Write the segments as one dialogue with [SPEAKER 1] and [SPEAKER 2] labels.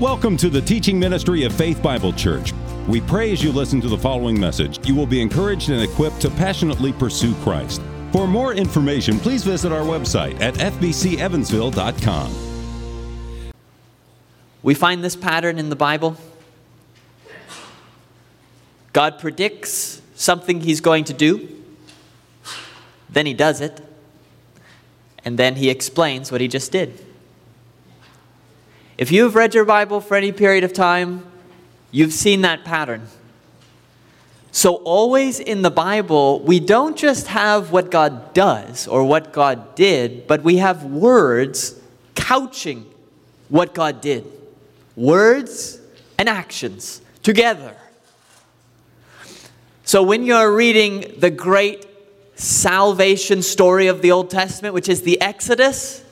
[SPEAKER 1] Welcome to the teaching ministry of Faith Bible Church. We pray as you listen to the following message, you will be encouraged and equipped to passionately pursue Christ. For more information, please visit our website at fbcevansville.com.
[SPEAKER 2] We find this pattern in the Bible. God predicts something he's going to do, then he does it, and then he explains what he just did. If you've read your Bible for any period of time, you've seen that pattern. So, always in the Bible, we don't just have what God does or what God did, but we have words couching what God did. Words and actions together. So, when you're reading the great salvation story of the Old Testament, which is the Exodus,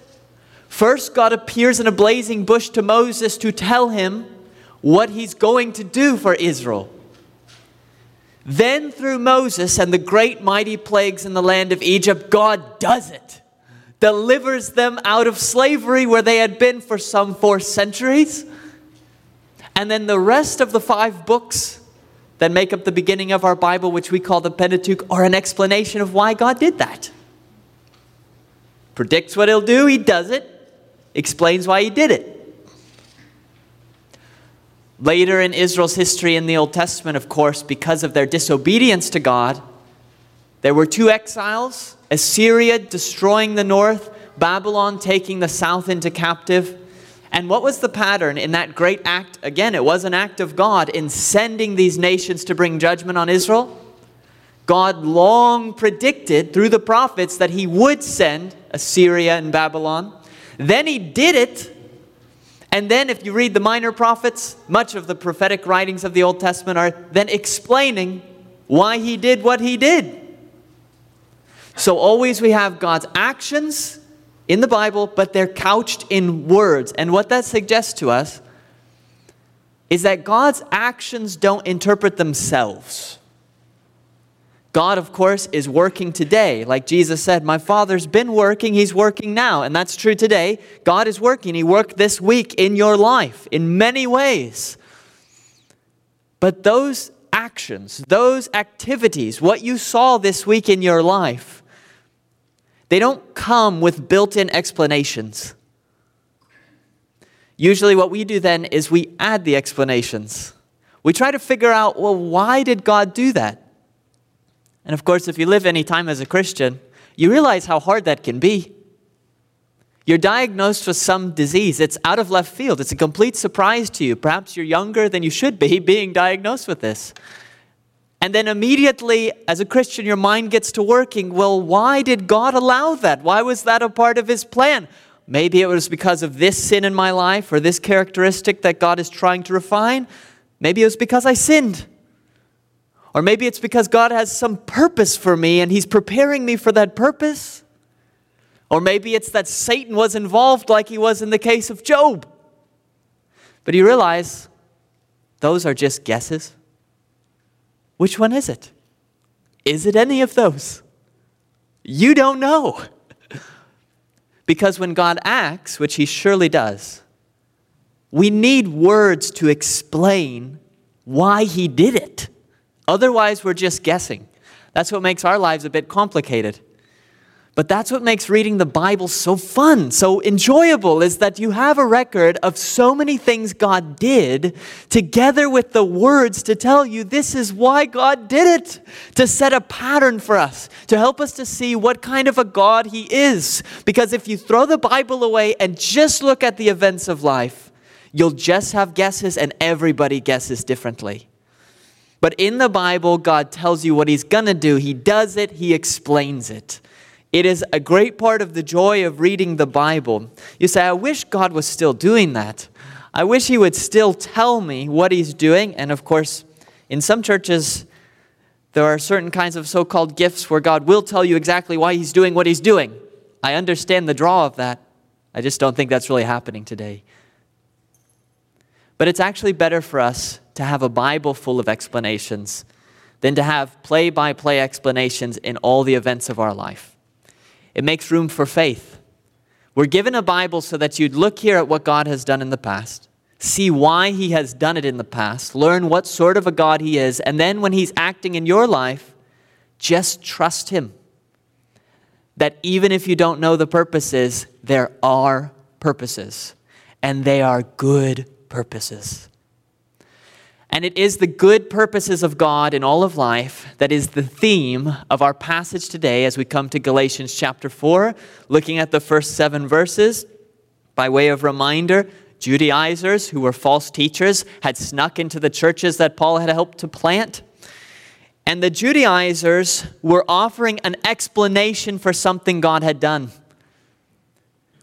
[SPEAKER 2] First, God appears in a blazing bush to Moses to tell him what he's going to do for Israel. Then, through Moses and the great mighty plagues in the land of Egypt, God does it. Delivers them out of slavery where they had been for some four centuries. And then the rest of the five books that make up the beginning of our Bible, which we call the Pentateuch, are an explanation of why God did that. Predicts what He'll do, He does it explains why he did it. Later in Israel's history in the Old Testament, of course, because of their disobedience to God, there were two exiles Assyria destroying the north, Babylon taking the south into captive. And what was the pattern in that great act? Again, it was an act of God in sending these nations to bring judgment on Israel. God long predicted through the prophets that he would send Assyria and Babylon. Then he did it. And then, if you read the minor prophets, much of the prophetic writings of the Old Testament are then explaining why he did what he did. So, always we have God's actions in the Bible, but they're couched in words. And what that suggests to us is that God's actions don't interpret themselves. God, of course, is working today. Like Jesus said, My Father's been working, He's working now. And that's true today. God is working. He worked this week in your life in many ways. But those actions, those activities, what you saw this week in your life, they don't come with built in explanations. Usually, what we do then is we add the explanations. We try to figure out, well, why did God do that? And of course, if you live any time as a Christian, you realize how hard that can be. You're diagnosed with some disease. It's out of left field. It's a complete surprise to you. Perhaps you're younger than you should be being diagnosed with this. And then immediately, as a Christian, your mind gets to working. Well, why did God allow that? Why was that a part of His plan? Maybe it was because of this sin in my life or this characteristic that God is trying to refine. Maybe it was because I sinned. Or maybe it's because God has some purpose for me and He's preparing me for that purpose. Or maybe it's that Satan was involved like he was in the case of Job. But you realize those are just guesses. Which one is it? Is it any of those? You don't know. because when God acts, which He surely does, we need words to explain why He did it. Otherwise, we're just guessing. That's what makes our lives a bit complicated. But that's what makes reading the Bible so fun, so enjoyable, is that you have a record of so many things God did together with the words to tell you this is why God did it, to set a pattern for us, to help us to see what kind of a God He is. Because if you throw the Bible away and just look at the events of life, you'll just have guesses and everybody guesses differently. But in the Bible, God tells you what He's going to do. He does it, He explains it. It is a great part of the joy of reading the Bible. You say, I wish God was still doing that. I wish He would still tell me what He's doing. And of course, in some churches, there are certain kinds of so called gifts where God will tell you exactly why He's doing what He's doing. I understand the draw of that. I just don't think that's really happening today. But it's actually better for us to have a Bible full of explanations than to have play by play explanations in all the events of our life. It makes room for faith. We're given a Bible so that you'd look here at what God has done in the past, see why he has done it in the past, learn what sort of a God he is, and then when he's acting in your life, just trust him. That even if you don't know the purposes, there are purposes, and they are good purposes. And it is the good purposes of God in all of life that is the theme of our passage today as we come to Galatians chapter 4, looking at the first seven verses. By way of reminder, Judaizers, who were false teachers, had snuck into the churches that Paul had helped to plant. And the Judaizers were offering an explanation for something God had done,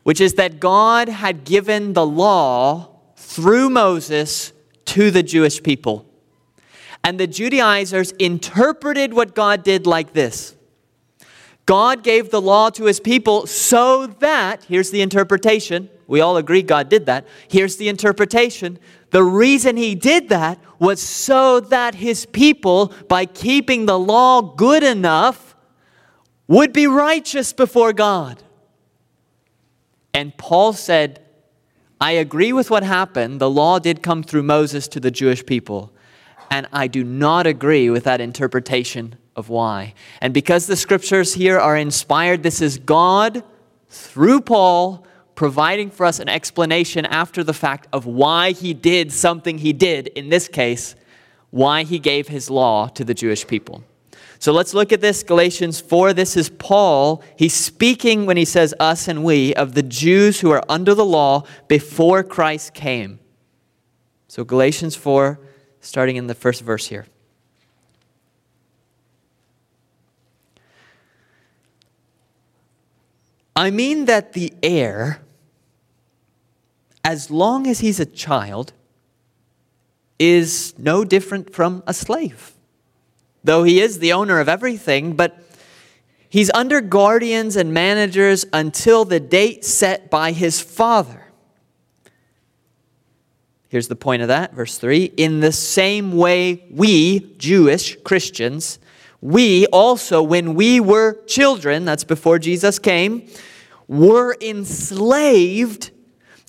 [SPEAKER 2] which is that God had given the law through Moses to the Jewish people. And the Judaizers interpreted what God did like this God gave the law to his people so that, here's the interpretation. We all agree God did that. Here's the interpretation. The reason he did that was so that his people, by keeping the law good enough, would be righteous before God. And Paul said, I agree with what happened. The law did come through Moses to the Jewish people. And I do not agree with that interpretation of why. And because the scriptures here are inspired, this is God through Paul providing for us an explanation after the fact of why he did something he did, in this case, why he gave his law to the Jewish people. So let's look at this Galatians 4. This is Paul. He's speaking when he says us and we of the Jews who are under the law before Christ came. So Galatians 4, starting in the first verse here. I mean that the heir, as long as he's a child, is no different from a slave though he is the owner of everything, but he's under guardians and managers until the date set by his father. Here's the point of that, verse 3. In the same way, we, Jewish Christians, we also, when we were children, that's before Jesus came, were enslaved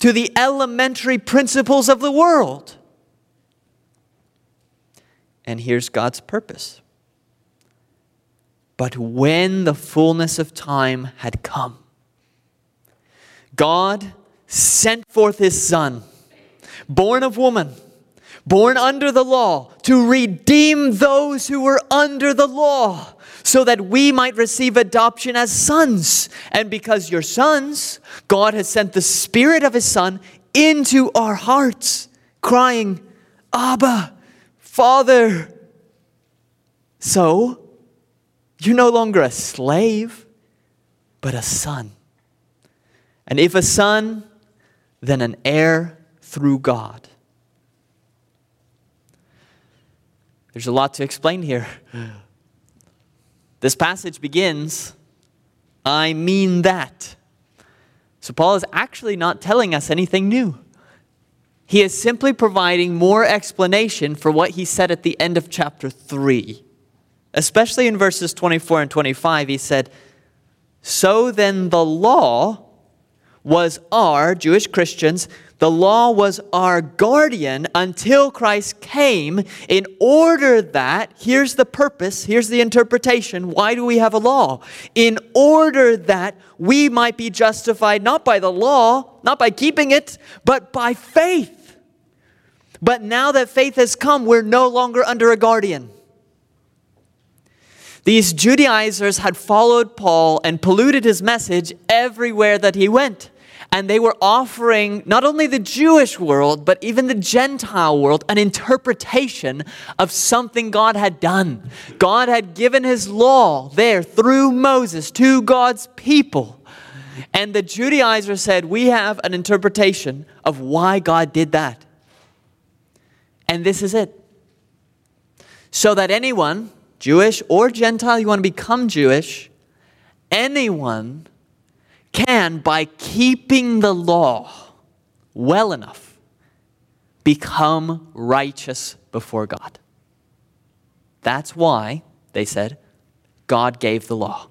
[SPEAKER 2] to the elementary principles of the world. And here's God's purpose. But when the fullness of time had come, God sent forth his Son, born of woman, born under the law, to redeem those who were under the law, so that we might receive adoption as sons. And because you're sons, God has sent the Spirit of his Son into our hearts, crying, Abba, Father. So, you're no longer a slave, but a son. And if a son, then an heir through God. There's a lot to explain here. This passage begins, I mean that. So Paul is actually not telling us anything new. He is simply providing more explanation for what he said at the end of chapter 3 especially in verses 24 and 25, he said, So then the law was our, Jewish Christians, the law was our guardian until Christ came in order that, here's the purpose, here's the interpretation. Why do we have a law? In order that we might be justified not by the law, not by keeping it, but by faith. But now that faith has come, we're no longer under a guardian. These Judaizers had followed Paul and polluted his message everywhere that he went. And they were offering not only the Jewish world, but even the Gentile world an interpretation of something God had done. God had given his law there through Moses to God's people. And the Judaizers said, We have an interpretation of why God did that. And this is it. So that anyone Jewish or Gentile, you want to become Jewish, anyone can, by keeping the law well enough, become righteous before God. That's why, they said, God gave the law.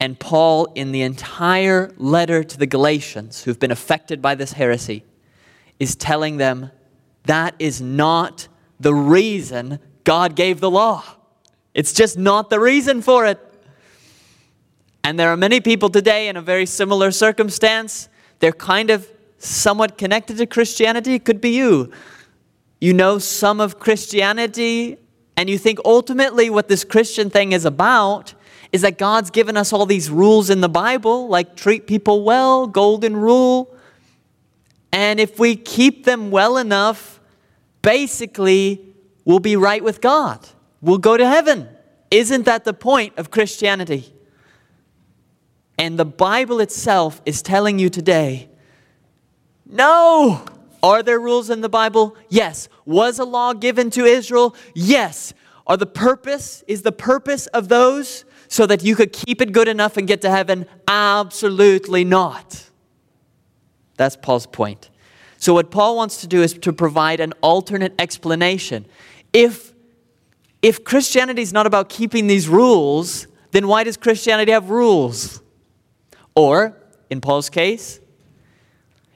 [SPEAKER 2] And Paul, in the entire letter to the Galatians, who've been affected by this heresy, is telling them that is not the reason God gave the law. It's just not the reason for it. And there are many people today in a very similar circumstance. They're kind of somewhat connected to Christianity. It could be you. You know some of Christianity, and you think ultimately what this Christian thing is about is that God's given us all these rules in the Bible, like treat people well, golden rule. And if we keep them well enough, basically, we'll be right with God. We'll go to heaven. Isn't that the point of Christianity? And the Bible itself is telling you today no! Are there rules in the Bible? Yes. Was a law given to Israel? Yes. Are the purpose, is the purpose of those so that you could keep it good enough and get to heaven? Absolutely not. That's Paul's point. So, what Paul wants to do is to provide an alternate explanation. If, if Christianity is not about keeping these rules, then why does Christianity have rules? Or, in Paul's case,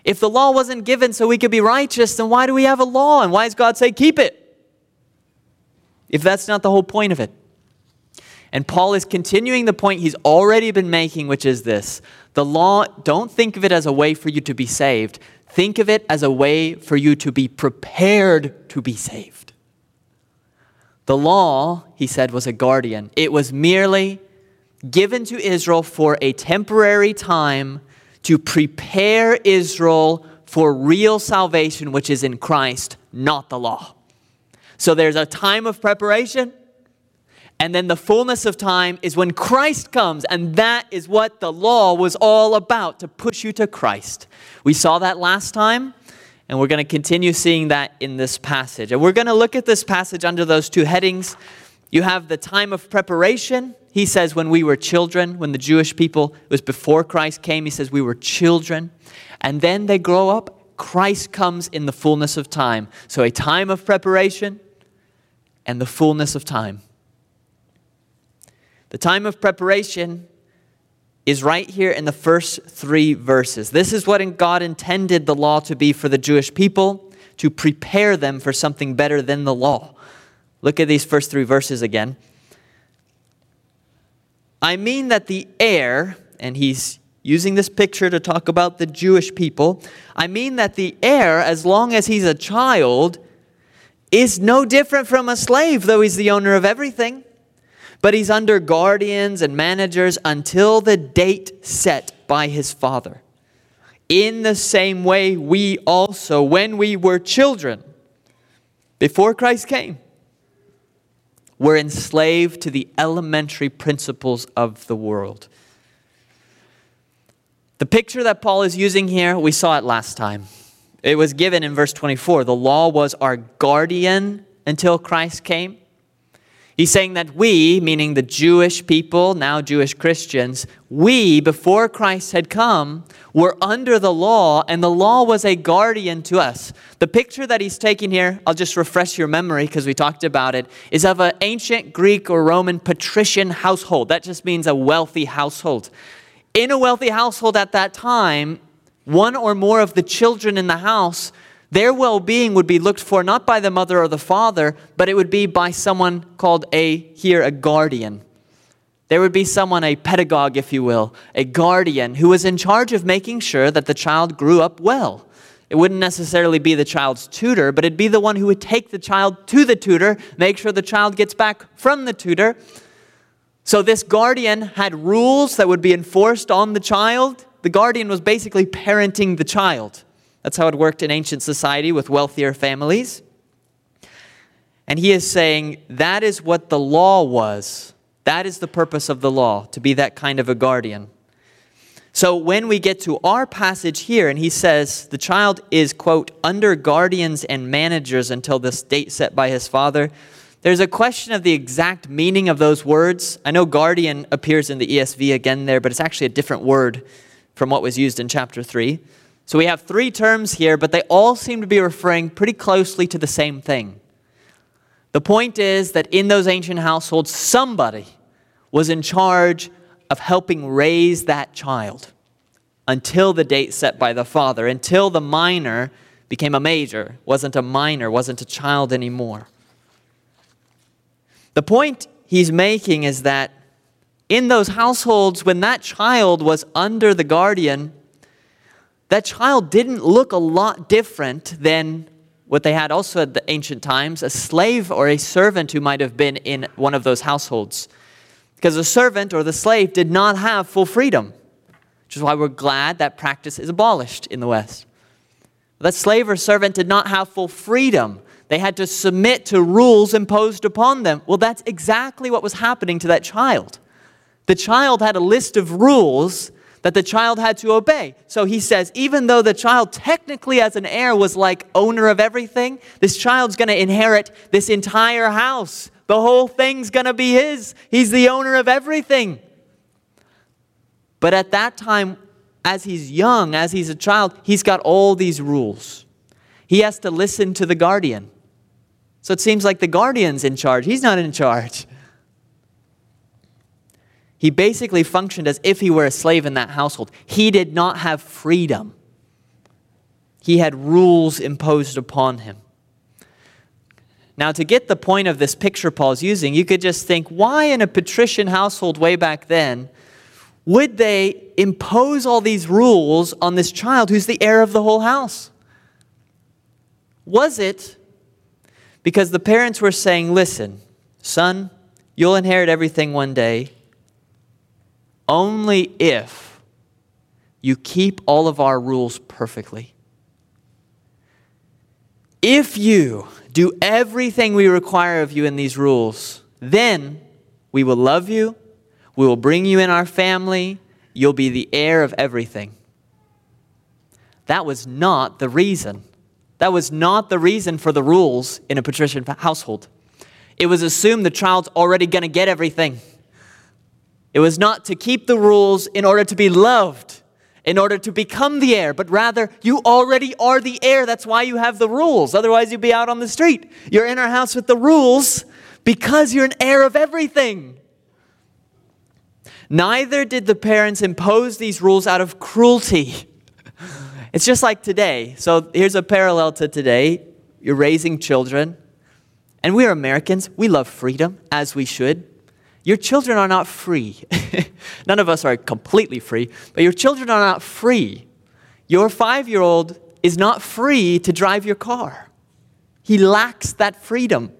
[SPEAKER 2] if the law wasn't given so we could be righteous, then why do we have a law? And why does God say, keep it? If that's not the whole point of it. And Paul is continuing the point he's already been making, which is this the law, don't think of it as a way for you to be saved, think of it as a way for you to be prepared to be saved. The law, he said, was a guardian, it was merely given to Israel for a temporary time to prepare Israel for real salvation, which is in Christ, not the law. So there's a time of preparation, and then the fullness of time is when Christ comes, and that is what the law was all about to push you to Christ. We saw that last time, and we're going to continue seeing that in this passage. And we're going to look at this passage under those two headings. You have the time of preparation, he says, when we were children, when the Jewish people, it was before Christ came, he says, we were children. And then they grow up, Christ comes in the fullness of time. So a time of preparation and the fullness of time. The time of preparation is right here in the first three verses. This is what God intended the law to be for the Jewish people, to prepare them for something better than the law. Look at these first three verses again. I mean that the heir, and he's using this picture to talk about the Jewish people, I mean that the heir, as long as he's a child, is no different from a slave, though he's the owner of everything. But he's under guardians and managers until the date set by his father. In the same way, we also, when we were children, before Christ came, we're enslaved to the elementary principles of the world. The picture that Paul is using here, we saw it last time. It was given in verse 24. The law was our guardian until Christ came. He's saying that we, meaning the Jewish people, now Jewish Christians, we, before Christ had come, were under the law, and the law was a guardian to us. The picture that he's taking here, I'll just refresh your memory because we talked about it, is of an ancient Greek or Roman patrician household. That just means a wealthy household. In a wealthy household at that time, one or more of the children in the house their well being would be looked for not by the mother or the father, but it would be by someone called a, here, a guardian. There would be someone, a pedagogue, if you will, a guardian, who was in charge of making sure that the child grew up well. It wouldn't necessarily be the child's tutor, but it'd be the one who would take the child to the tutor, make sure the child gets back from the tutor. So this guardian had rules that would be enforced on the child. The guardian was basically parenting the child. That's how it worked in ancient society with wealthier families. And he is saying that is what the law was. That is the purpose of the law, to be that kind of a guardian. So when we get to our passage here, and he says the child is, quote, under guardians and managers until this date set by his father, there's a question of the exact meaning of those words. I know guardian appears in the ESV again there, but it's actually a different word from what was used in chapter 3. So we have three terms here, but they all seem to be referring pretty closely to the same thing. The point is that in those ancient households, somebody was in charge of helping raise that child until the date set by the father, until the minor became a major, wasn't a minor, wasn't a child anymore. The point he's making is that in those households, when that child was under the guardian, that child didn't look a lot different than what they had also at the ancient times a slave or a servant who might have been in one of those households. Because the servant or the slave did not have full freedom, which is why we're glad that practice is abolished in the West. That slave or servant did not have full freedom. They had to submit to rules imposed upon them. Well, that's exactly what was happening to that child. The child had a list of rules that the child had to obey. So he says, even though the child technically as an heir was like owner of everything, this child's going to inherit this entire house. The whole thing's going to be his. He's the owner of everything. But at that time, as he's young, as he's a child, he's got all these rules. He has to listen to the guardian. So it seems like the guardian's in charge. He's not in charge. He basically functioned as if he were a slave in that household. He did not have freedom, he had rules imposed upon him. Now, to get the point of this picture Paul's using, you could just think why in a patrician household way back then would they impose all these rules on this child who's the heir of the whole house? Was it because the parents were saying, listen, son, you'll inherit everything one day only if you keep all of our rules perfectly. If you do everything we require of you in these rules, then we will love you, we will bring you in our family, you'll be the heir of everything. That was not the reason. That was not the reason for the rules in a patrician household. It was assumed the child's already going to get everything. It was not to keep the rules in order to be loved, in order to become the heir, but rather you already are the heir. That's why you have the rules. Otherwise, you'd be out on the street. You're in our house with the rules because you're an heir of everything. Neither did the parents impose these rules out of cruelty. It's just like today. So here's a parallel to today. You're raising children, and we are Americans. We love freedom, as we should. Your children are not free. None of us are completely free, but your children are not free. Your five year old is not free to drive your car. He lacks that freedom.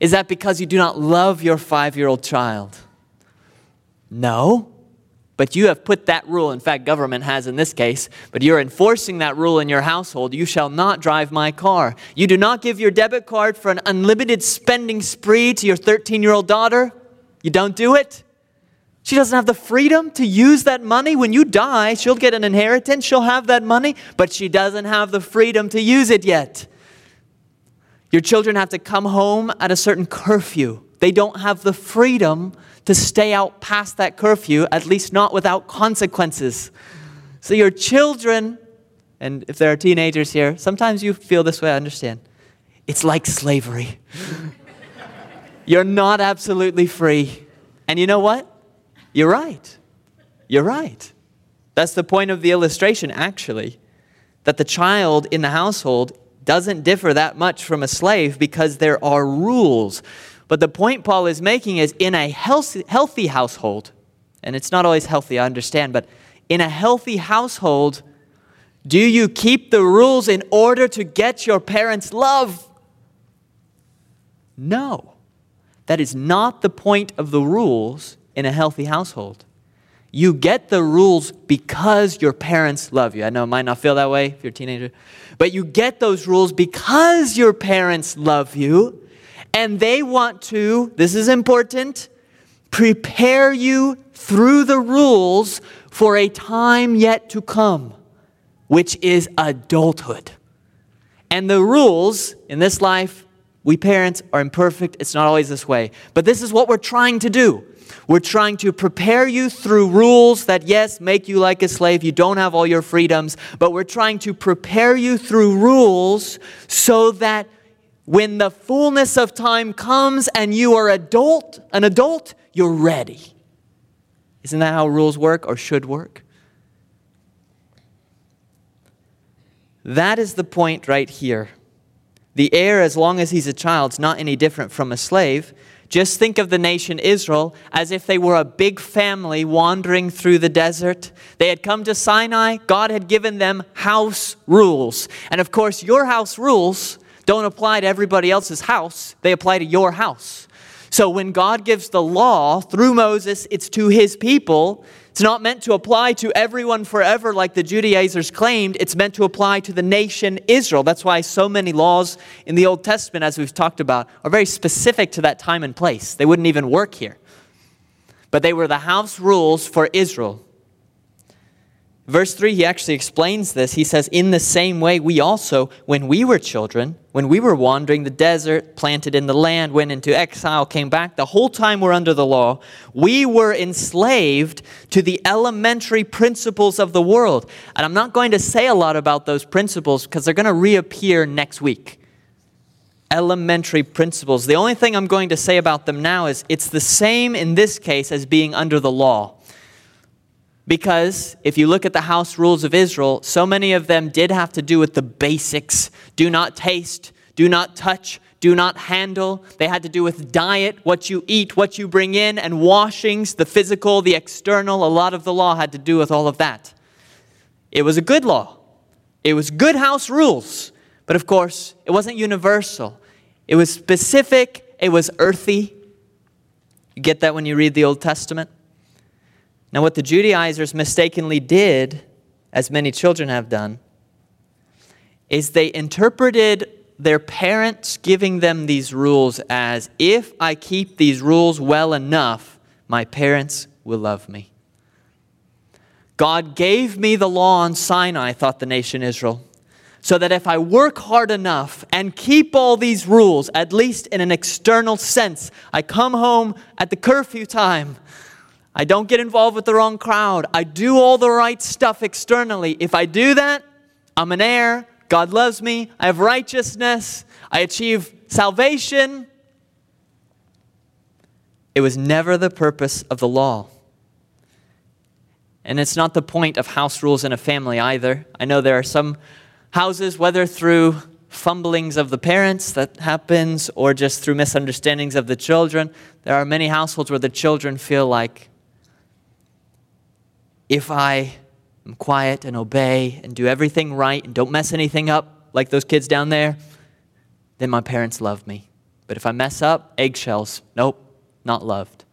[SPEAKER 2] Is that because you do not love your five year old child? No. But you have put that rule, in fact, government has in this case, but you're enforcing that rule in your household. You shall not drive my car. You do not give your debit card for an unlimited spending spree to your 13 year old daughter. You don't do it? She doesn't have the freedom to use that money. When you die, she'll get an inheritance, she'll have that money, but she doesn't have the freedom to use it yet. Your children have to come home at a certain curfew. They don't have the freedom to stay out past that curfew, at least not without consequences. So, your children, and if there are teenagers here, sometimes you feel this way, I understand. It's like slavery. You're not absolutely free. And you know what? You're right. You're right. That's the point of the illustration, actually. That the child in the household doesn't differ that much from a slave because there are rules. But the point Paul is making is in a healthy, household, and it's not always healthy, I understand, but in a healthy household, do you keep the rules in order to get your parents' love? No. That is not the point of the rules in a healthy household. You get the rules because your parents love you. I know it might not feel that way if you're a teenager, but you get those rules because your parents love you and they want to, this is important, prepare you through the rules for a time yet to come, which is adulthood. And the rules in this life we parents are imperfect. It's not always this way. But this is what we're trying to do. We're trying to prepare you through rules that, yes, make you like a slave. You don't have all your freedoms. But we're trying to prepare you through rules so that when the fullness of time comes and you are adult, an adult, you're ready. Isn't that how rules work or should work? That is the point right here. The heir, as long as he's a child, is not any different from a slave. Just think of the nation Israel as if they were a big family wandering through the desert. They had come to Sinai, God had given them house rules. And of course, your house rules don't apply to everybody else's house, they apply to your house. So when God gives the law through Moses, it's to his people. It's not meant to apply to everyone forever like the Judaizers claimed. It's meant to apply to the nation Israel. That's why so many laws in the Old Testament, as we've talked about, are very specific to that time and place. They wouldn't even work here. But they were the house rules for Israel. Verse 3, he actually explains this. He says, In the same way, we also, when we were children, when we were wandering the desert, planted in the land, went into exile, came back, the whole time we're under the law, we were enslaved to the elementary principles of the world. And I'm not going to say a lot about those principles because they're going to reappear next week. Elementary principles. The only thing I'm going to say about them now is it's the same in this case as being under the law. Because if you look at the house rules of Israel, so many of them did have to do with the basics do not taste, do not touch, do not handle. They had to do with diet, what you eat, what you bring in, and washings, the physical, the external. A lot of the law had to do with all of that. It was a good law, it was good house rules. But of course, it wasn't universal, it was specific, it was earthy. You get that when you read the Old Testament? Now, what the Judaizers mistakenly did, as many children have done, is they interpreted their parents giving them these rules as if I keep these rules well enough, my parents will love me. God gave me the law on Sinai, thought the nation Israel, so that if I work hard enough and keep all these rules, at least in an external sense, I come home at the curfew time, I don't get involved with the wrong crowd. I do all the right stuff externally. If I do that, I'm an heir. God loves me. I have righteousness. I achieve salvation. It was never the purpose of the law. And it's not the point of house rules in a family either. I know there are some houses, whether through fumblings of the parents that happens or just through misunderstandings of the children, there are many households where the children feel like if I am quiet and obey and do everything right and don't mess anything up like those kids down there, then my parents love me. But if I mess up, eggshells, nope, not loved.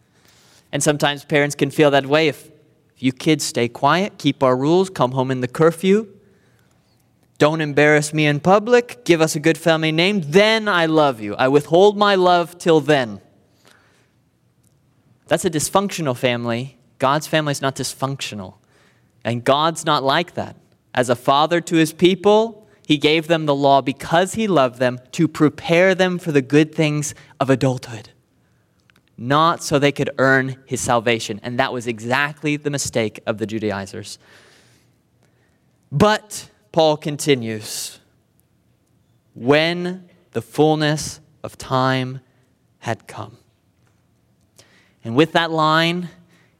[SPEAKER 2] And sometimes parents can feel that way if, if you kids stay quiet, keep our rules, come home in the curfew, don't embarrass me in public, give us a good family name, then I love you. I withhold my love till then. That's a dysfunctional family God's family is not dysfunctional. And God's not like that. As a father to his people, he gave them the law because he loved them to prepare them for the good things of adulthood, not so they could earn his salvation. And that was exactly the mistake of the Judaizers. But, Paul continues, when the fullness of time had come. And with that line,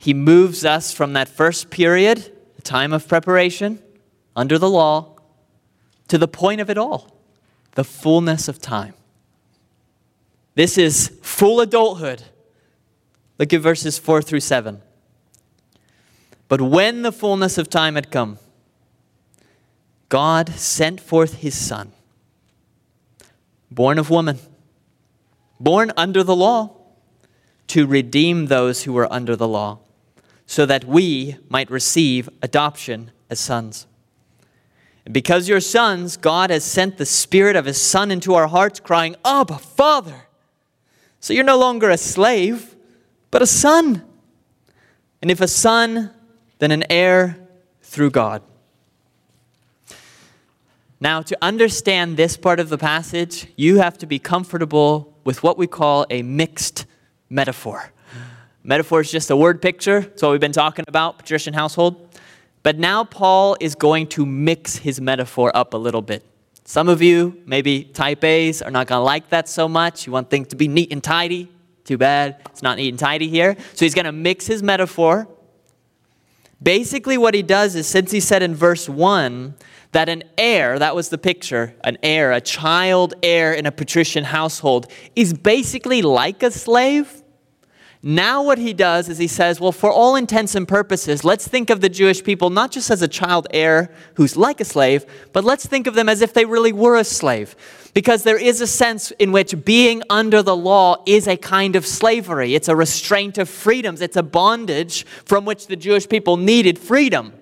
[SPEAKER 2] he moves us from that first period, the time of preparation under the law, to the point of it all, the fullness of time. This is full adulthood. Look at verses 4 through 7. But when the fullness of time had come, God sent forth his Son, born of woman, born under the law, to redeem those who were under the law so that we might receive adoption as sons. And because you're sons, God has sent the Spirit of His Son into our hearts, crying, Abba, Father. So you're no longer a slave, but a son. And if a son, then an heir through God. Now, to understand this part of the passage, you have to be comfortable with what we call a mixed metaphor. Metaphor is just a word picture. That's what we've been talking about, patrician household. But now Paul is going to mix his metaphor up a little bit. Some of you, maybe type A's, are not going to like that so much. You want things to be neat and tidy. Too bad it's not neat and tidy here. So he's going to mix his metaphor. Basically, what he does is since he said in verse 1 that an heir, that was the picture, an heir, a child heir in a patrician household, is basically like a slave. Now, what he does is he says, well, for all intents and purposes, let's think of the Jewish people not just as a child heir who's like a slave, but let's think of them as if they really were a slave. Because there is a sense in which being under the law is a kind of slavery. It's a restraint of freedoms, it's a bondage from which the Jewish people needed freedom.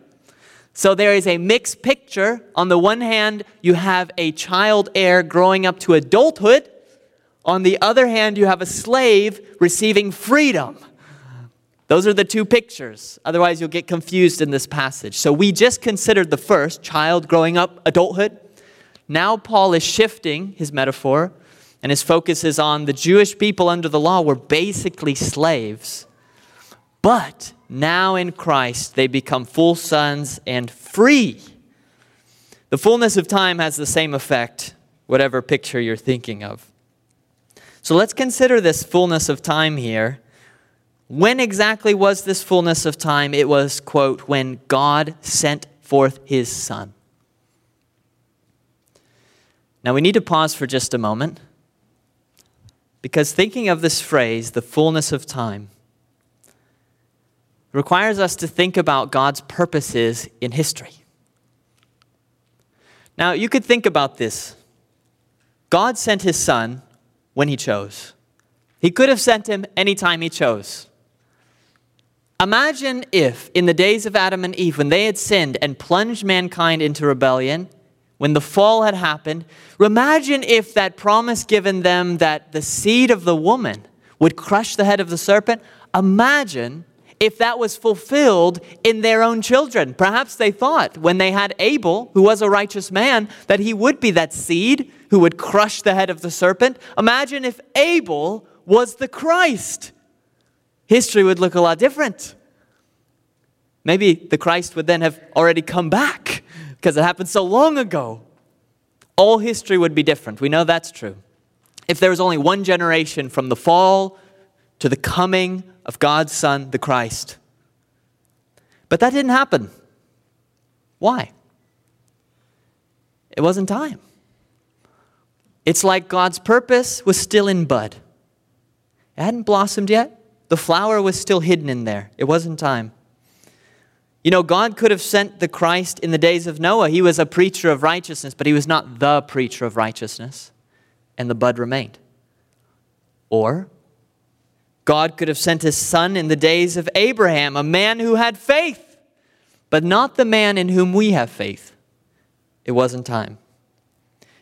[SPEAKER 2] So there is a mixed picture. On the one hand, you have a child heir growing up to adulthood on the other hand, you have a slave receiving freedom. Those are the two pictures. Otherwise, you'll get confused in this passage. So we just considered the first, child growing up, adulthood. Now Paul is shifting his metaphor, and his focus is on the Jewish people under the law were basically slaves. But now in Christ, they become full sons and free. The fullness of time has the same effect, whatever picture you're thinking of. So let's consider this fullness of time here. When exactly was this fullness of time? It was, quote, when God sent forth his Son. Now we need to pause for just a moment because thinking of this phrase, the fullness of time, requires us to think about God's purposes in history. Now, you could think about this. God sent his Son when he chose. He could have sent him anytime he chose. Imagine if, in the days of Adam and Eve, when they had sinned and plunged mankind into rebellion, when the fall had happened, imagine if that promise given them that the seed of the woman would crush the head of the serpent. Imagine if that was fulfilled in their own children. Perhaps they thought when they had Abel, who was a righteous man, that he would be that seed who would crush the head of the serpent. Imagine if Abel was the Christ. History would look a lot different. Maybe the Christ would then have already come back because it happened so long ago. All history would be different. We know that's true. If there was only one generation from the fall to the coming of God's Son, the Christ. But that didn't happen. Why? It wasn't time. It's like God's purpose was still in bud. It hadn't blossomed yet. The flower was still hidden in there. It wasn't time. You know, God could have sent the Christ in the days of Noah. He was a preacher of righteousness, but he was not the preacher of righteousness, and the bud remained. Or, God could have sent his son in the days of Abraham, a man who had faith, but not the man in whom we have faith. It wasn't time.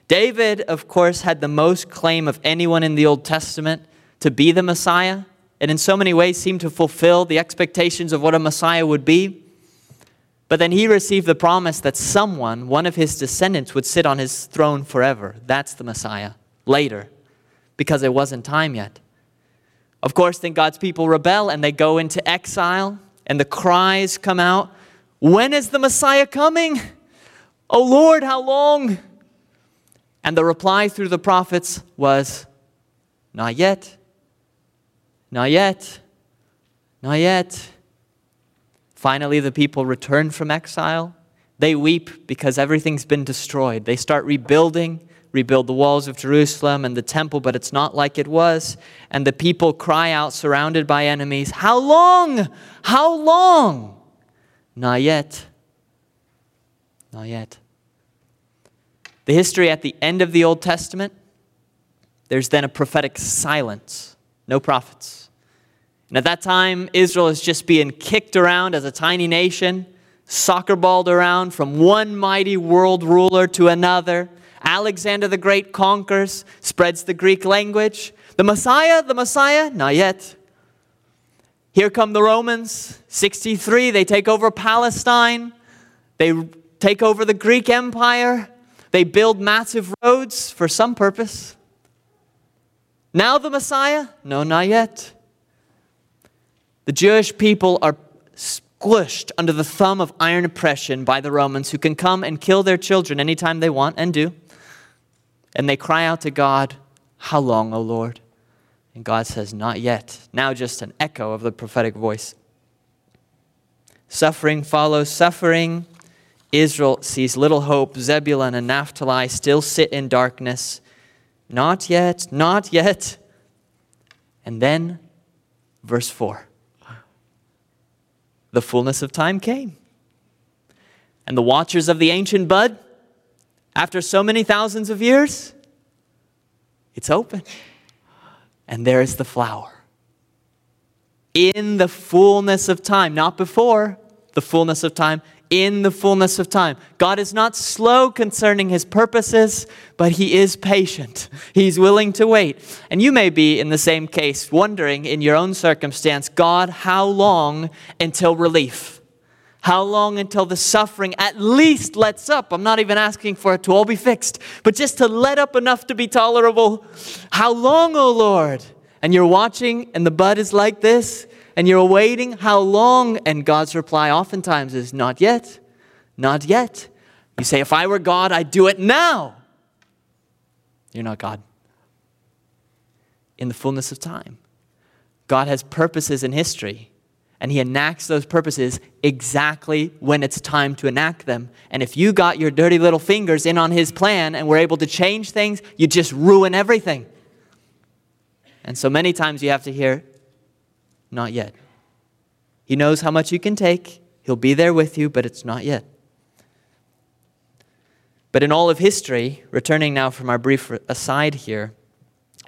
[SPEAKER 2] David, of course, had the most claim of anyone in the Old Testament to be the Messiah, and in so many ways seemed to fulfill the expectations of what a Messiah would be. But then he received the promise that someone, one of his descendants, would sit on his throne forever. That's the Messiah later, because it wasn't time yet. Of course, then God's people rebel and they go into exile, and the cries come out When is the Messiah coming? Oh Lord, how long? And the reply through the prophets was, Not yet, not yet, not yet. Finally, the people return from exile. They weep because everything's been destroyed. They start rebuilding, rebuild the walls of Jerusalem and the temple, but it's not like it was. And the people cry out, surrounded by enemies, How long? How long? Not yet. Not yet. The history at the end of the Old Testament, there's then a prophetic silence, no prophets. And at that time, Israel is just being kicked around as a tiny nation, soccer balled around from one mighty world ruler to another. Alexander the Great conquers, spreads the Greek language. The Messiah, the Messiah, not yet. Here come the Romans, 63, they take over Palestine, they take over the Greek Empire. They build massive roads for some purpose. Now the Messiah? No, not yet. The Jewish people are squished under the thumb of iron oppression by the Romans who can come and kill their children anytime they want and do. And they cry out to God, How long, O Lord? And God says, Not yet. Now just an echo of the prophetic voice. Suffering follows suffering. Israel sees little hope. Zebulun and Naphtali still sit in darkness. Not yet, not yet. And then, verse 4 the fullness of time came. And the watchers of the ancient bud, after so many thousands of years, it's open. And there is the flower. In the fullness of time, not before the fullness of time, in the fullness of time. God is not slow concerning his purposes, but he is patient. He's willing to wait. And you may be in the same case, wondering in your own circumstance, God, how long until relief? How long until the suffering at least lets up? I'm not even asking for it to all be fixed, but just to let up enough to be tolerable. How long, O oh Lord? And you're watching, and the bud is like this, and you're waiting how long? And God's reply oftentimes is, Not yet, not yet. You say, If I were God, I'd do it now. You're not God. In the fullness of time, God has purposes in history, and He enacts those purposes exactly when it's time to enact them. And if you got your dirty little fingers in on His plan and were able to change things, you just ruin everything. And so many times you have to hear, not yet. He knows how much you can take. He'll be there with you, but it's not yet. But in all of history, returning now from our brief aside here,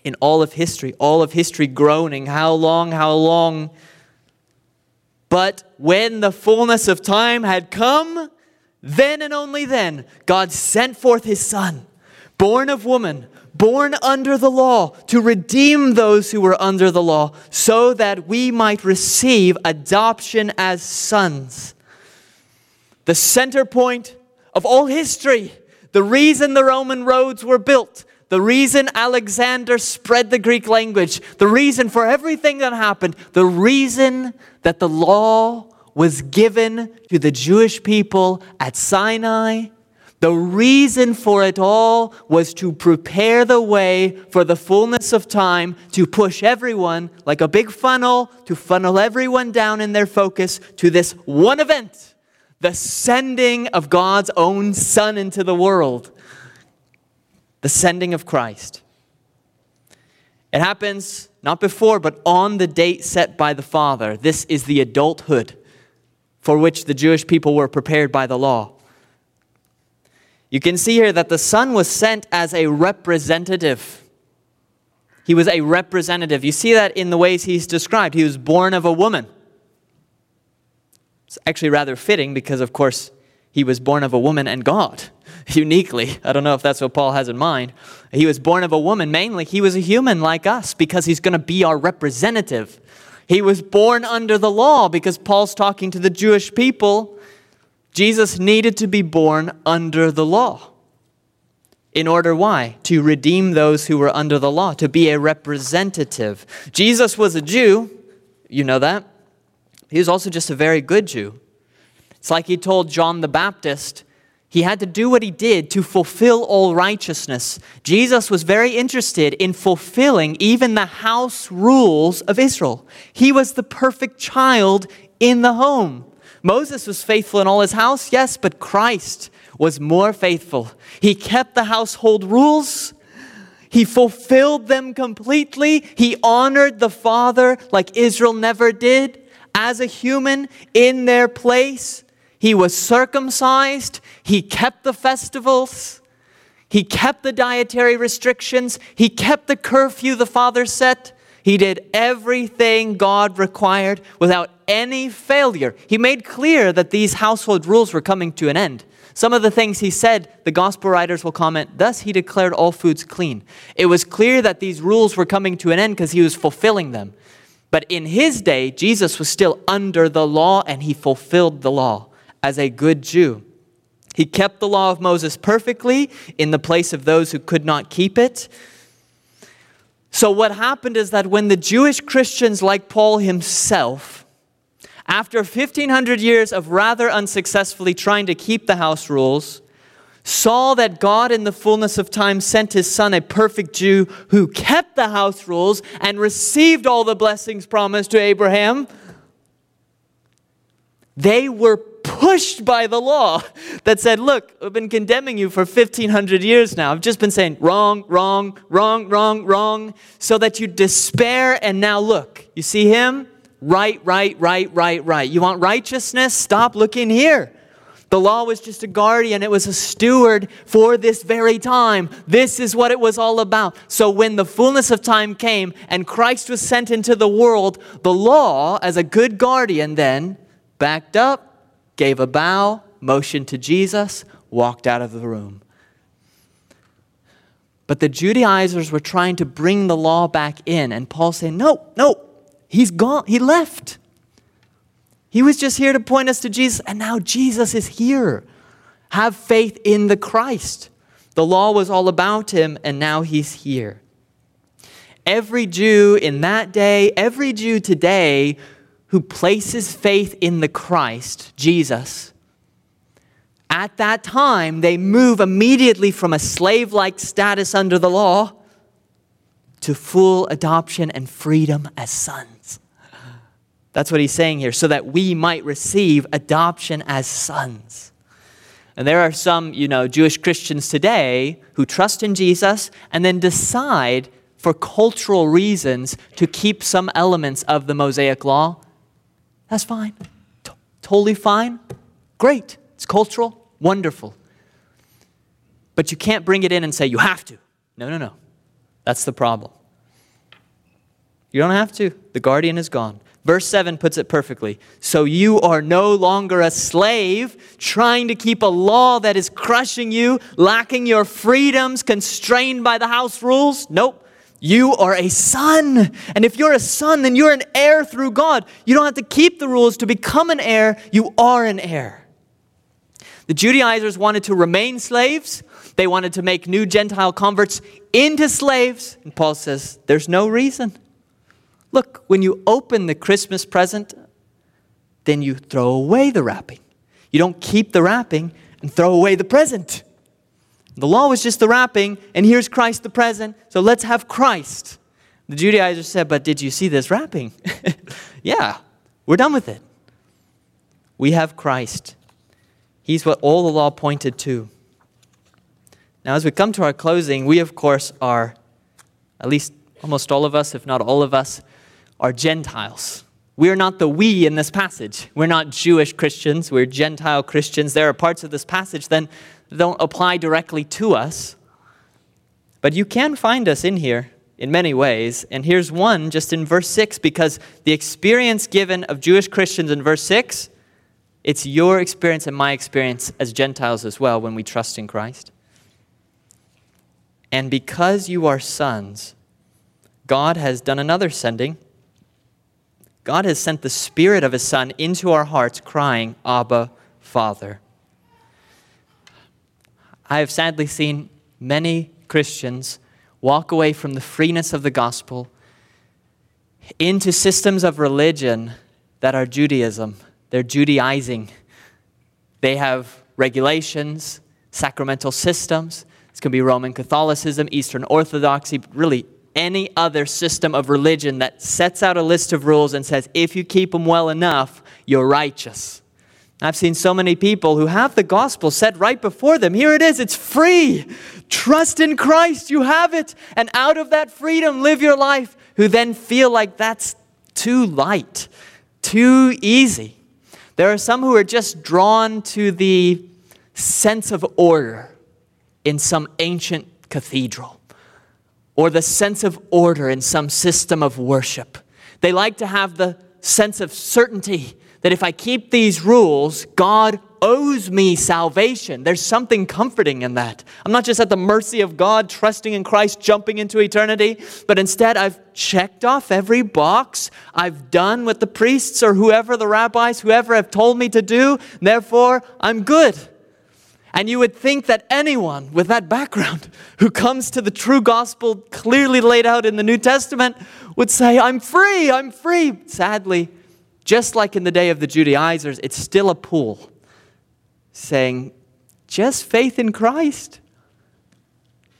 [SPEAKER 2] in all of history, all of history groaning, how long, how long? But when the fullness of time had come, then and only then, God sent forth his Son, born of woman, born under the law, to redeem those who were under the law, so that we might receive adoption as sons. The center point of all history, the reason the Roman roads were built, the reason Alexander spread the Greek language, the reason for everything that happened, the reason that the law was given to the Jewish people at Sinai the reason for it all was to prepare the way for the fullness of time to push everyone, like a big funnel, to funnel everyone down in their focus to this one event the sending of God's own Son into the world, the sending of Christ. It happens not before, but on the date set by the Father. This is the adulthood for which the Jewish people were prepared by the law. You can see here that the Son was sent as a representative. He was a representative. You see that in the ways he's described. He was born of a woman. It's actually rather fitting because, of course, he was born of a woman and God, uniquely. I don't know if that's what Paul has in mind. He was born of a woman. Mainly, he was a human like us because he's going to be our representative. He was born under the law because Paul's talking to the Jewish people Jesus needed to be born under the law. In order, why? To redeem those who were under the law, to be a representative. Jesus was a Jew, you know that. He was also just a very good Jew. It's like he told John the Baptist, he had to do what he did to fulfill all righteousness. Jesus was very interested in fulfilling even the house rules of Israel. He was the perfect child in the home. Moses was faithful in all his house, yes, but Christ was more faithful. He kept the household rules. He fulfilled them completely. He honored the Father like Israel never did as a human in their place. He was circumcised. He kept the festivals. He kept the dietary restrictions. He kept the curfew the Father set. He did everything God required without any failure. He made clear that these household rules were coming to an end. Some of the things he said, the gospel writers will comment, thus he declared all foods clean. It was clear that these rules were coming to an end because he was fulfilling them. But in his day, Jesus was still under the law and he fulfilled the law as a good Jew. He kept the law of Moses perfectly in the place of those who could not keep it. So, what happened is that when the Jewish Christians, like Paul himself, after 1500 years of rather unsuccessfully trying to keep the house rules, saw that God in the fullness of time sent his son, a perfect Jew, who kept the house rules and received all the blessings promised to Abraham, They were pushed by the law that said, Look, I've been condemning you for 1,500 years now. I've just been saying wrong, wrong, wrong, wrong, wrong, so that you despair. And now look, you see him? Right, right, right, right, right. You want righteousness? Stop looking here. The law was just a guardian, it was a steward for this very time. This is what it was all about. So, when the fullness of time came and Christ was sent into the world, the law, as a good guardian, then backed up, gave a bow, motioned to Jesus, walked out of the room. But the Judaizers were trying to bring the law back in, and Paul saying, No, no, he's gone, he left. He was just here to point us to Jesus, and now Jesus is here. Have faith in the Christ. The law was all about him, and now he's here. Every Jew in that day, every Jew today who places faith in the Christ, Jesus, at that time they move immediately from a slave like status under the law to full adoption and freedom as sons. That's what he's saying here, so that we might receive adoption as sons. And there are some, you know, Jewish Christians today who trust in Jesus and then decide for cultural reasons to keep some elements of the Mosaic law. That's fine. T- totally fine. Great. It's cultural. Wonderful. But you can't bring it in and say, you have to. No, no, no. That's the problem. You don't have to. The guardian is gone. Verse 7 puts it perfectly. So you are no longer a slave trying to keep a law that is crushing you, lacking your freedoms, constrained by the house rules. Nope. You are a son. And if you're a son, then you're an heir through God. You don't have to keep the rules to become an heir, you are an heir. The Judaizers wanted to remain slaves. They wanted to make new Gentile converts into slaves. And Paul says, There's no reason. Look, when you open the Christmas present, then you throw away the wrapping. You don't keep the wrapping and throw away the present. The law was just the wrapping, and here's Christ the present, so let's have Christ. The Judaizers said, But did you see this wrapping? yeah, we're done with it. We have Christ. He's what all the law pointed to. Now, as we come to our closing, we, of course, are, at least almost all of us, if not all of us, are Gentiles. We're not the we in this passage. We're not Jewish Christians, we're Gentile Christians. There are parts of this passage then don't apply directly to us. But you can find us in here in many ways. And here's one just in verse 6 because the experience given of Jewish Christians in verse 6, it's your experience and my experience as Gentiles as well when we trust in Christ. And because you are sons, God has done another sending God has sent the Spirit of His Son into our hearts, crying, Abba, Father. I have sadly seen many Christians walk away from the freeness of the gospel into systems of religion that are Judaism. They're Judaizing. They have regulations, sacramental systems. It's going to be Roman Catholicism, Eastern Orthodoxy, really any other system of religion that sets out a list of rules and says, if you keep them well enough, you're righteous. I've seen so many people who have the gospel set right before them. Here it is, it's free. Trust in Christ, you have it. And out of that freedom, live your life, who then feel like that's too light, too easy. There are some who are just drawn to the sense of order in some ancient cathedral or the sense of order in some system of worship. They like to have the sense of certainty that if I keep these rules, God owes me salvation. There's something comforting in that. I'm not just at the mercy of God, trusting in Christ, jumping into eternity, but instead I've checked off every box. I've done what the priests or whoever, the rabbis, whoever have told me to do. Therefore, I'm good. And you would think that anyone with that background who comes to the true gospel clearly laid out in the New Testament would say, I'm free, I'm free. Sadly, just like in the day of the Judaizers, it's still a pool saying, just faith in Christ.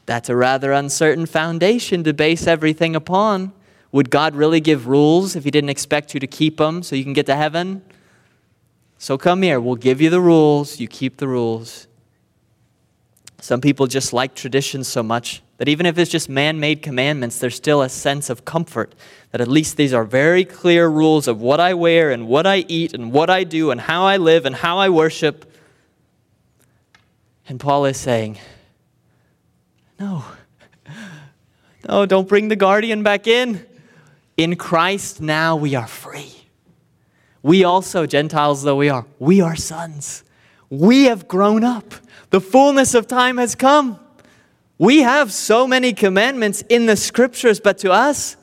[SPEAKER 2] That's a rather uncertain foundation to base everything upon. Would God really give rules if He didn't expect you to keep them so you can get to heaven? So come here, we'll give you the rules, you keep the rules. Some people just like traditions so much that even if it's just man made commandments, there's still a sense of comfort that at least these are very clear rules of what I wear and what I eat and what I do and how I live and how I worship. And Paul is saying, No, no, don't bring the guardian back in. In Christ now we are free. We also, Gentiles though we are, we are sons. We have grown up. The fullness of time has come. We have so many commandments in the scriptures, but to us,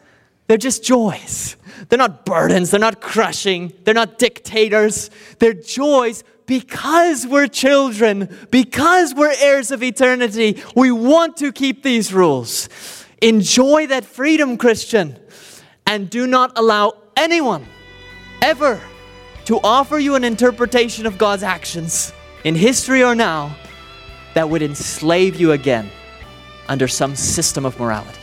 [SPEAKER 2] they're just joys. They're not burdens, they're not crushing, they're not dictators. They're joys because we're children, because we're heirs of eternity. We want to keep these rules. Enjoy that freedom, Christian, and do not allow anyone ever to offer you an interpretation of God's actions in history or now that would enslave you again under some system of morality.